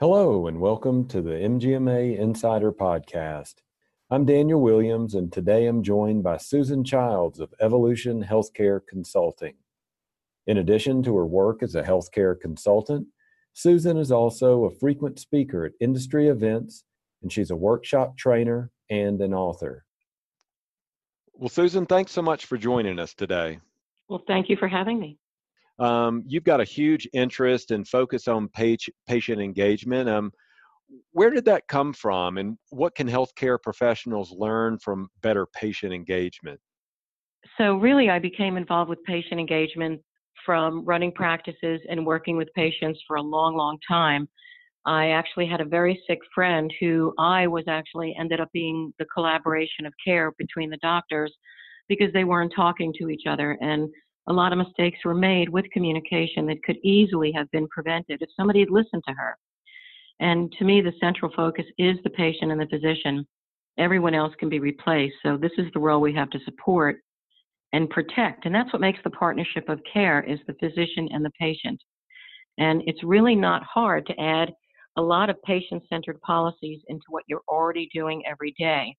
Hello, and welcome to the MGMA Insider Podcast. I'm Daniel Williams, and today I'm joined by Susan Childs of Evolution Healthcare Consulting. In addition to her work as a healthcare consultant, Susan is also a frequent speaker at industry events, and she's a workshop trainer and an author. Well, Susan, thanks so much for joining us today. Well, thank you for having me. Um, you've got a huge interest and focus on page, patient engagement. Um, where did that come from, and what can healthcare professionals learn from better patient engagement? So, really, I became involved with patient engagement from running practices and working with patients for a long, long time. I actually had a very sick friend who I was actually ended up being the collaboration of care between the doctors because they weren't talking to each other. And a lot of mistakes were made with communication that could easily have been prevented if somebody had listened to her. And to me, the central focus is the patient and the physician. Everyone else can be replaced. So this is the role we have to support and protect. And that's what makes the partnership of care is the physician and the patient. And it's really not hard to add a lot of patient-centered policies into what you're already doing every day.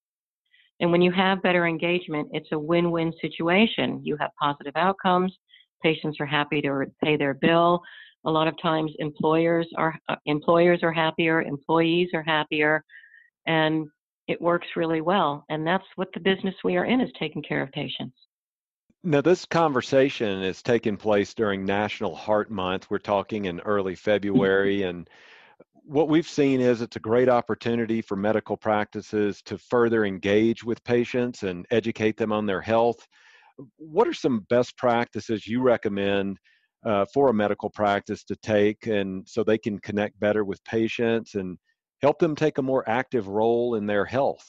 And when you have better engagement, it's a win win situation. You have positive outcomes, patients are happy to pay their bill. A lot of times employers are uh, employers are happier, employees are happier, and it works really well. And that's what the business we are in is taking care of patients. Now, this conversation is taking place during National Heart Month. We're talking in early February, and what we've seen is it's a great opportunity for medical practices to further engage with patients and educate them on their health. What are some best practices you recommend uh, for a medical practice to take and so they can connect better with patients and help them take a more active role in their health?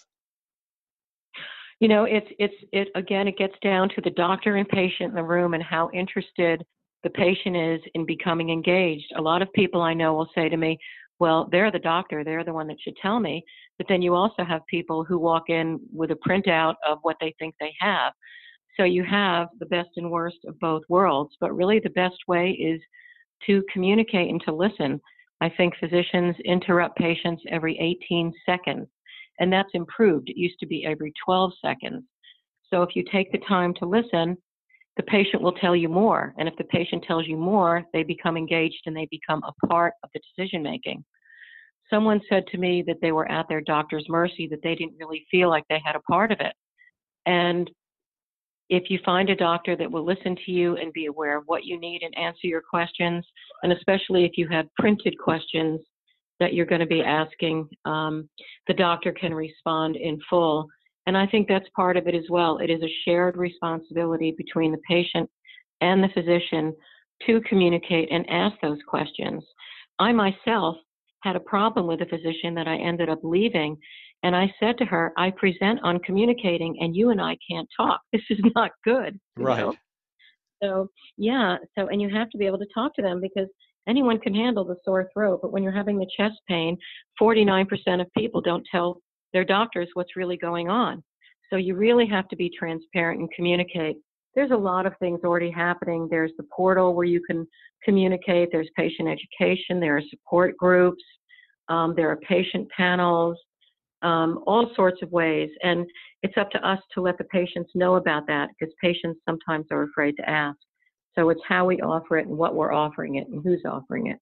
You know, it's it's it again it gets down to the doctor and patient in the room and how interested the patient is in becoming engaged. A lot of people I know will say to me, well, they're the doctor, they're the one that should tell me. But then you also have people who walk in with a printout of what they think they have. So you have the best and worst of both worlds. But really, the best way is to communicate and to listen. I think physicians interrupt patients every 18 seconds, and that's improved. It used to be every 12 seconds. So if you take the time to listen, the patient will tell you more. And if the patient tells you more, they become engaged and they become a part of the decision making. Someone said to me that they were at their doctor's mercy, that they didn't really feel like they had a part of it. And if you find a doctor that will listen to you and be aware of what you need and answer your questions, and especially if you have printed questions that you're going to be asking, um, the doctor can respond in full and I think that's part of it as well. It is a shared responsibility between the patient and the physician to communicate and ask those questions. I myself had a problem with a physician that I ended up leaving. And I said to her, I present on communicating and you and I can't talk. This is not good. Right. Know? So, yeah. So, and you have to be able to talk to them because anyone can handle the sore throat. But when you're having the chest pain, 49% of people don't tell their doctors what's really going on. So you really have to be transparent and communicate. There's a lot of things already happening. There's the portal where you can communicate. There's patient education. There are support groups. Um, there are patient panels. Um, all sorts of ways. And it's up to us to let the patients know about that because patients sometimes are afraid to ask. So it's how we offer it and what we're offering it and who's offering it.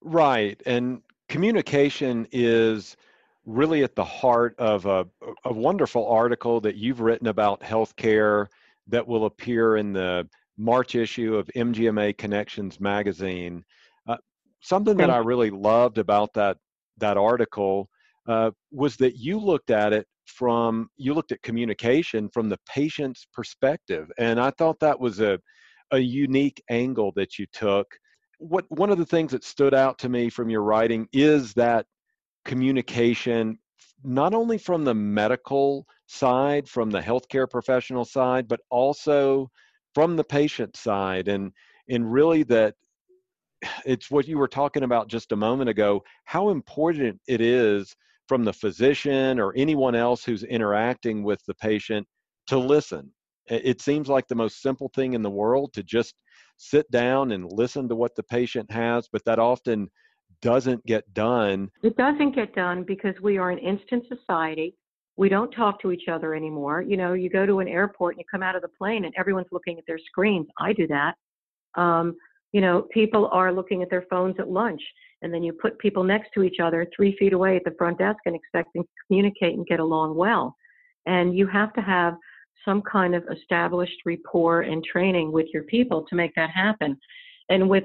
Right. And communication is really at the heart of a, a wonderful article that you've written about healthcare that will appear in the March issue of MGMA Connections magazine. Uh, something that I really loved about that that article uh, was that you looked at it from you looked at communication from the patient's perspective, and I thought that was a a unique angle that you took. What one of the things that stood out to me from your writing is that communication, not only from the medical side, from the healthcare professional side, but also from the patient side. And, and really that it's what you were talking about just a moment ago, how important it is from the physician or anyone else who's interacting with the patient to listen. It seems like the most simple thing in the world to just sit down and listen to what the patient has, but that often doesn't get done. It doesn't get done because we are an instant society. We don't talk to each other anymore. You know, you go to an airport and you come out of the plane and everyone's looking at their screens. I do that. Um, you know, people are looking at their phones at lunch, and then you put people next to each other three feet away at the front desk and expect them to communicate and get along well. And you have to have some kind of established rapport and training with your people to make that happen. And with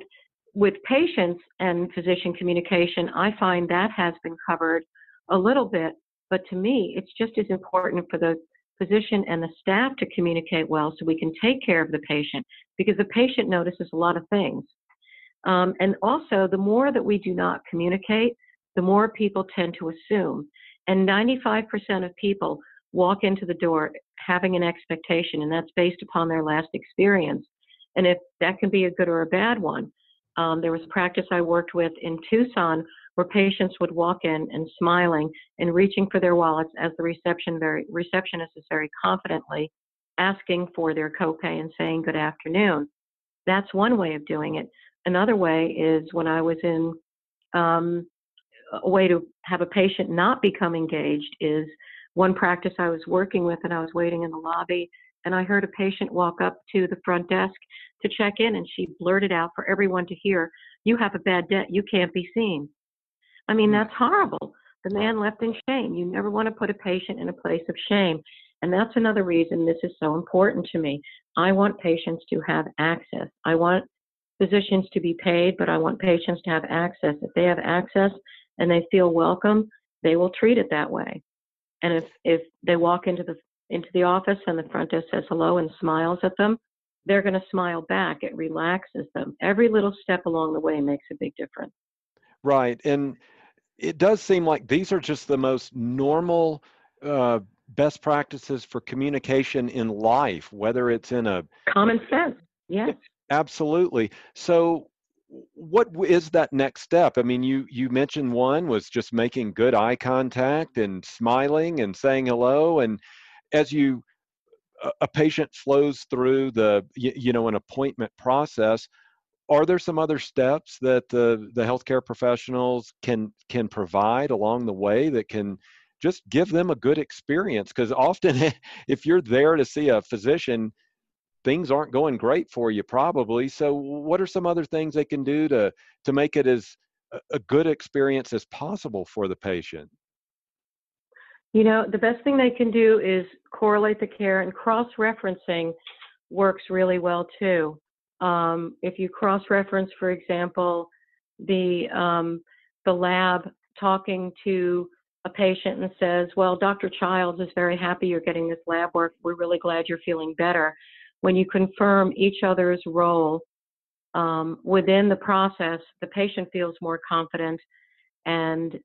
with patients and physician communication, I find that has been covered a little bit, but to me, it's just as important for the physician and the staff to communicate well so we can take care of the patient because the patient notices a lot of things. Um, and also, the more that we do not communicate, the more people tend to assume. And 95% of people walk into the door having an expectation, and that's based upon their last experience. And if that can be a good or a bad one, um, there was a practice I worked with in Tucson where patients would walk in and smiling and reaching for their wallets as the reception very, receptionist is very confidently asking for their copay and saying good afternoon. That's one way of doing it. Another way is when I was in um, a way to have a patient not become engaged is one practice I was working with and I was waiting in the lobby and I heard a patient walk up to the front desk to check in and she blurted out for everyone to hear, You have a bad debt, you can't be seen. I mean, mm. that's horrible. The man left in shame. You never want to put a patient in a place of shame. And that's another reason this is so important to me. I want patients to have access. I want physicians to be paid, but I want patients to have access. If they have access and they feel welcome, they will treat it that way. And if, if they walk into the into the office and the front desk says hello and smiles at them, they're going to smile back. It relaxes them. Every little step along the way makes a big difference. Right. And it does seem like these are just the most normal uh, best practices for communication in life, whether it's in a common sense. Yeah. Absolutely. So, what is that next step? I mean, you you mentioned one was just making good eye contact and smiling and saying hello, and as you a patient flows through the you, you know an appointment process are there some other steps that the the healthcare professionals can can provide along the way that can just give them a good experience? Because often if you're there to see a physician things aren't going great for you probably. So what are some other things they can do to to make it as a good experience as possible for the patient? You know the best thing they can do is correlate the care and cross referencing works really well too um, if you cross reference, for example, the, um, the lab talking to a patient and says, Well, Dr. Childs is very happy you're getting this lab work. We're really glad you're feeling better. When you confirm each other's role um, within the process, the patient feels more confident and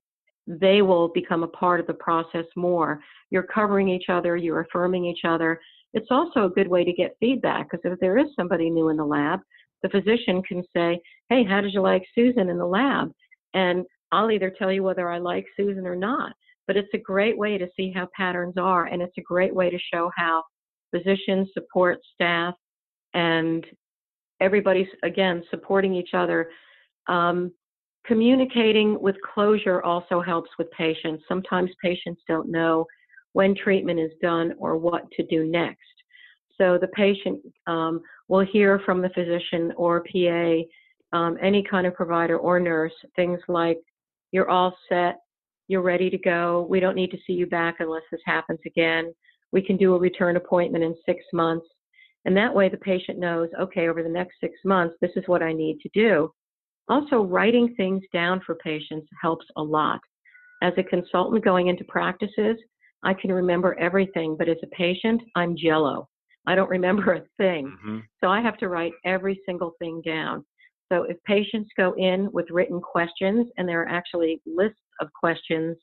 they will become a part of the process more. You're covering each other, you're affirming each other, it's also a good way to get feedback because if there is somebody new in the lab, the physician can say, Hey, how did you like Susan in the lab? And I'll either tell you whether I like Susan or not. But it's a great way to see how patterns are, and it's a great way to show how physicians support staff and everybody's, again, supporting each other. Um, communicating with closure also helps with patients. Sometimes patients don't know when treatment is done or what to do next. So the patient um, will hear from the physician or PA, um, any kind of provider or nurse, things like, you're all set, you're ready to go, we don't need to see you back unless this happens again, we can do a return appointment in six months. And that way the patient knows, okay, over the next six months, this is what I need to do. Also, writing things down for patients helps a lot. As a consultant going into practices, I can remember everything, but as a patient, I'm jello. I don't remember a thing. Mm-hmm. So I have to write every single thing down. So if patients go in with written questions, and there are actually lists of questions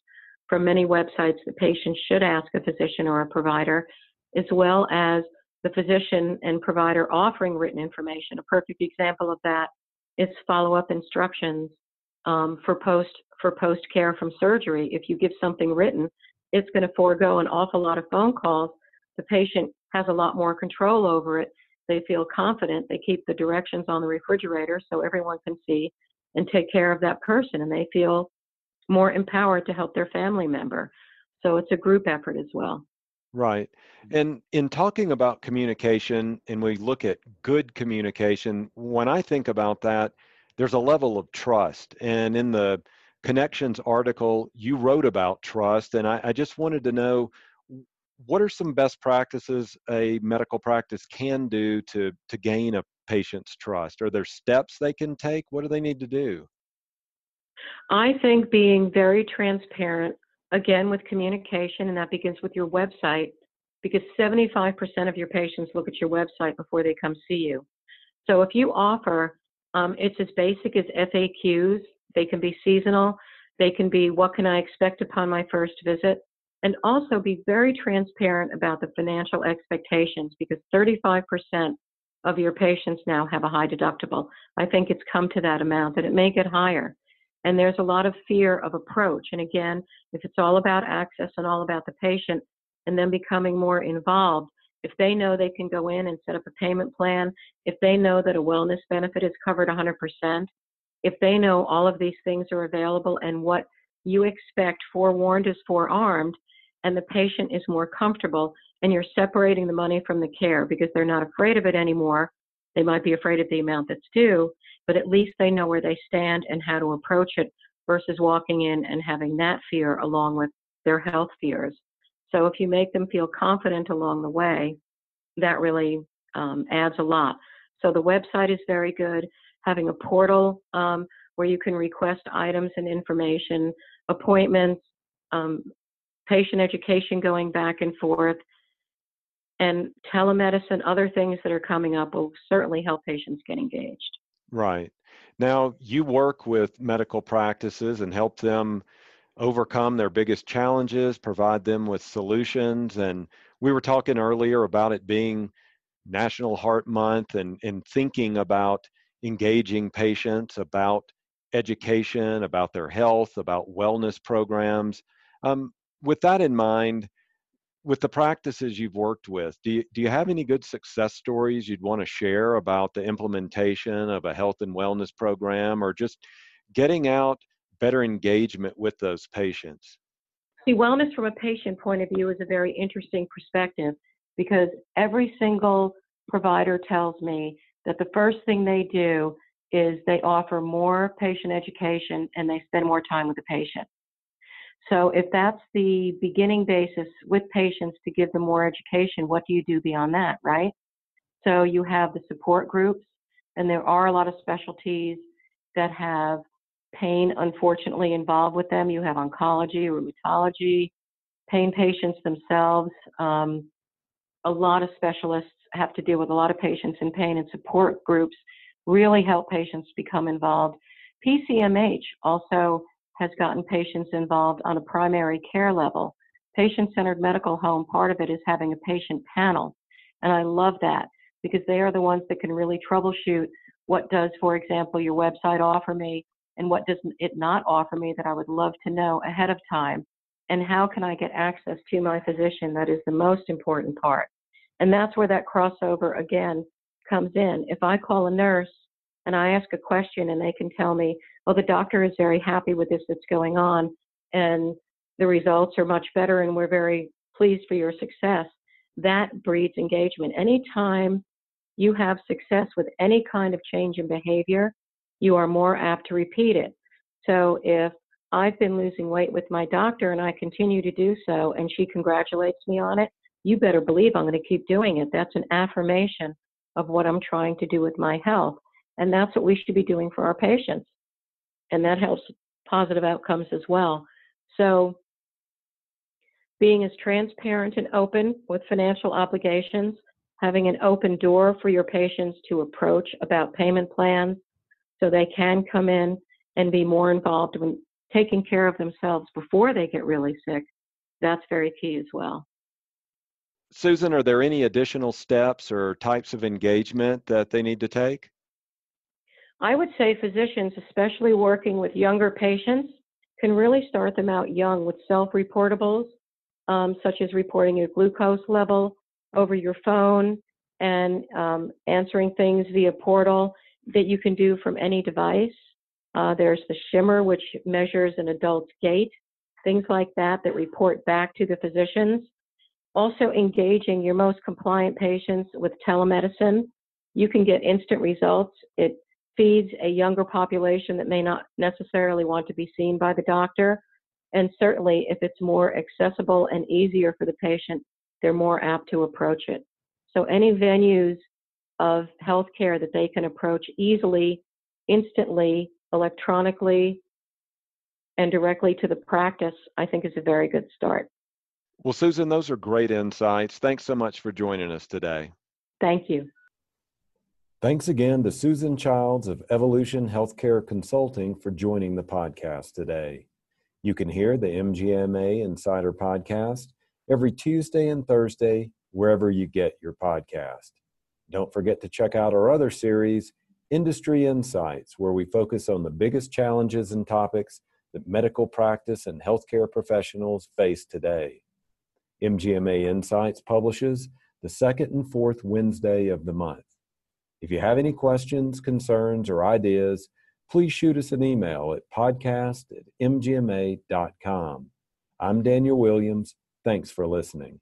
from many websites that patients should ask a physician or a provider, as well as the physician and provider offering written information. A perfect example of that is follow-up instructions um, for post for post care from surgery. If you give something written, it's going to forego an awful lot of phone calls. The patient has a lot more control over it. They feel confident. They keep the directions on the refrigerator so everyone can see and take care of that person and they feel more empowered to help their family member. So it's a group effort as well. Right. Mm-hmm. And in talking about communication, and we look at good communication, when I think about that, there's a level of trust. And in the Connections article, you wrote about trust. And I, I just wanted to know what are some best practices a medical practice can do to, to gain a patient's trust? Are there steps they can take? What do they need to do? I think being very transparent again with communication, and that begins with your website, because 75% of your patients look at your website before they come see you. So if you offer, um, it's as basic as FAQs, they can be seasonal, they can be what can I expect upon my first visit, and also be very transparent about the financial expectations because 35% of your patients now have a high deductible. I think it's come to that amount, and it may get higher. And there's a lot of fear of approach. And again, if it's all about access and all about the patient and then becoming more involved, if they know they can go in and set up a payment plan, if they know that a wellness benefit is covered 100%, if they know all of these things are available and what you expect forewarned is forearmed, and the patient is more comfortable, and you're separating the money from the care because they're not afraid of it anymore. They might be afraid of the amount that's due, but at least they know where they stand and how to approach it versus walking in and having that fear along with their health fears. So if you make them feel confident along the way, that really um, adds a lot. So the website is very good. Having a portal um, where you can request items and information, appointments, um, patient education going back and forth, and telemedicine, other things that are coming up will certainly help patients get engaged. Right. Now, you work with medical practices and help them overcome their biggest challenges, provide them with solutions. And we were talking earlier about it being National Heart Month and, and thinking about engaging patients about education, about their health, about wellness programs. Um, with that in mind, with the practices you've worked with, do you, do you have any good success stories you'd want to share about the implementation of a health and wellness program or just getting out better engagement with those patients? See, wellness from a patient point of view is a very interesting perspective because every single provider tells me that the first thing they do is they offer more patient education and they spend more time with the patient. So if that's the beginning basis with patients to give them more education, what do you do beyond that, right? So you have the support groups, and there are a lot of specialties that have pain, unfortunately, involved with them. You have oncology, rheumatology, pain patients themselves. Um, a lot of specialists have to deal with a lot of patients in pain, and support groups really help patients become involved. PCMH also has gotten patients involved on a primary care level. Patient centered medical home, part of it is having a patient panel. And I love that because they are the ones that can really troubleshoot what does, for example, your website offer me and what does it not offer me that I would love to know ahead of time. And how can I get access to my physician? That is the most important part. And that's where that crossover again comes in. If I call a nurse and I ask a question and they can tell me, well, the doctor is very happy with this that's going on and the results are much better and we're very pleased for your success, that breeds engagement. Anytime you have success with any kind of change in behavior, you are more apt to repeat it. So if I've been losing weight with my doctor and I continue to do so and she congratulates me on it, you better believe I'm going to keep doing it. That's an affirmation of what I'm trying to do with my health. And that's what we should be doing for our patients. And that helps positive outcomes as well. So, being as transparent and open with financial obligations, having an open door for your patients to approach about payment plans so they can come in and be more involved in taking care of themselves before they get really sick, that's very key as well. Susan, are there any additional steps or types of engagement that they need to take? I would say physicians, especially working with younger patients, can really start them out young with self reportables, um, such as reporting your glucose level over your phone and um, answering things via portal that you can do from any device. Uh, there's the Shimmer, which measures an adult's gait, things like that that report back to the physicians. Also, engaging your most compliant patients with telemedicine. You can get instant results. It feeds a younger population that may not necessarily want to be seen by the doctor. And certainly, if it's more accessible and easier for the patient, they're more apt to approach it. So, any venues of healthcare that they can approach easily, instantly, electronically, and directly to the practice, I think is a very good start. Well, Susan, those are great insights. Thanks so much for joining us today. Thank you. Thanks again to Susan Childs of Evolution Healthcare Consulting for joining the podcast today. You can hear the MGMA Insider podcast every Tuesday and Thursday, wherever you get your podcast. Don't forget to check out our other series, Industry Insights, where we focus on the biggest challenges and topics that medical practice and healthcare professionals face today. MGMA Insights publishes the second and fourth Wednesday of the month. If you have any questions, concerns, or ideas, please shoot us an email at podcast at mgma.com. I'm Daniel Williams. Thanks for listening.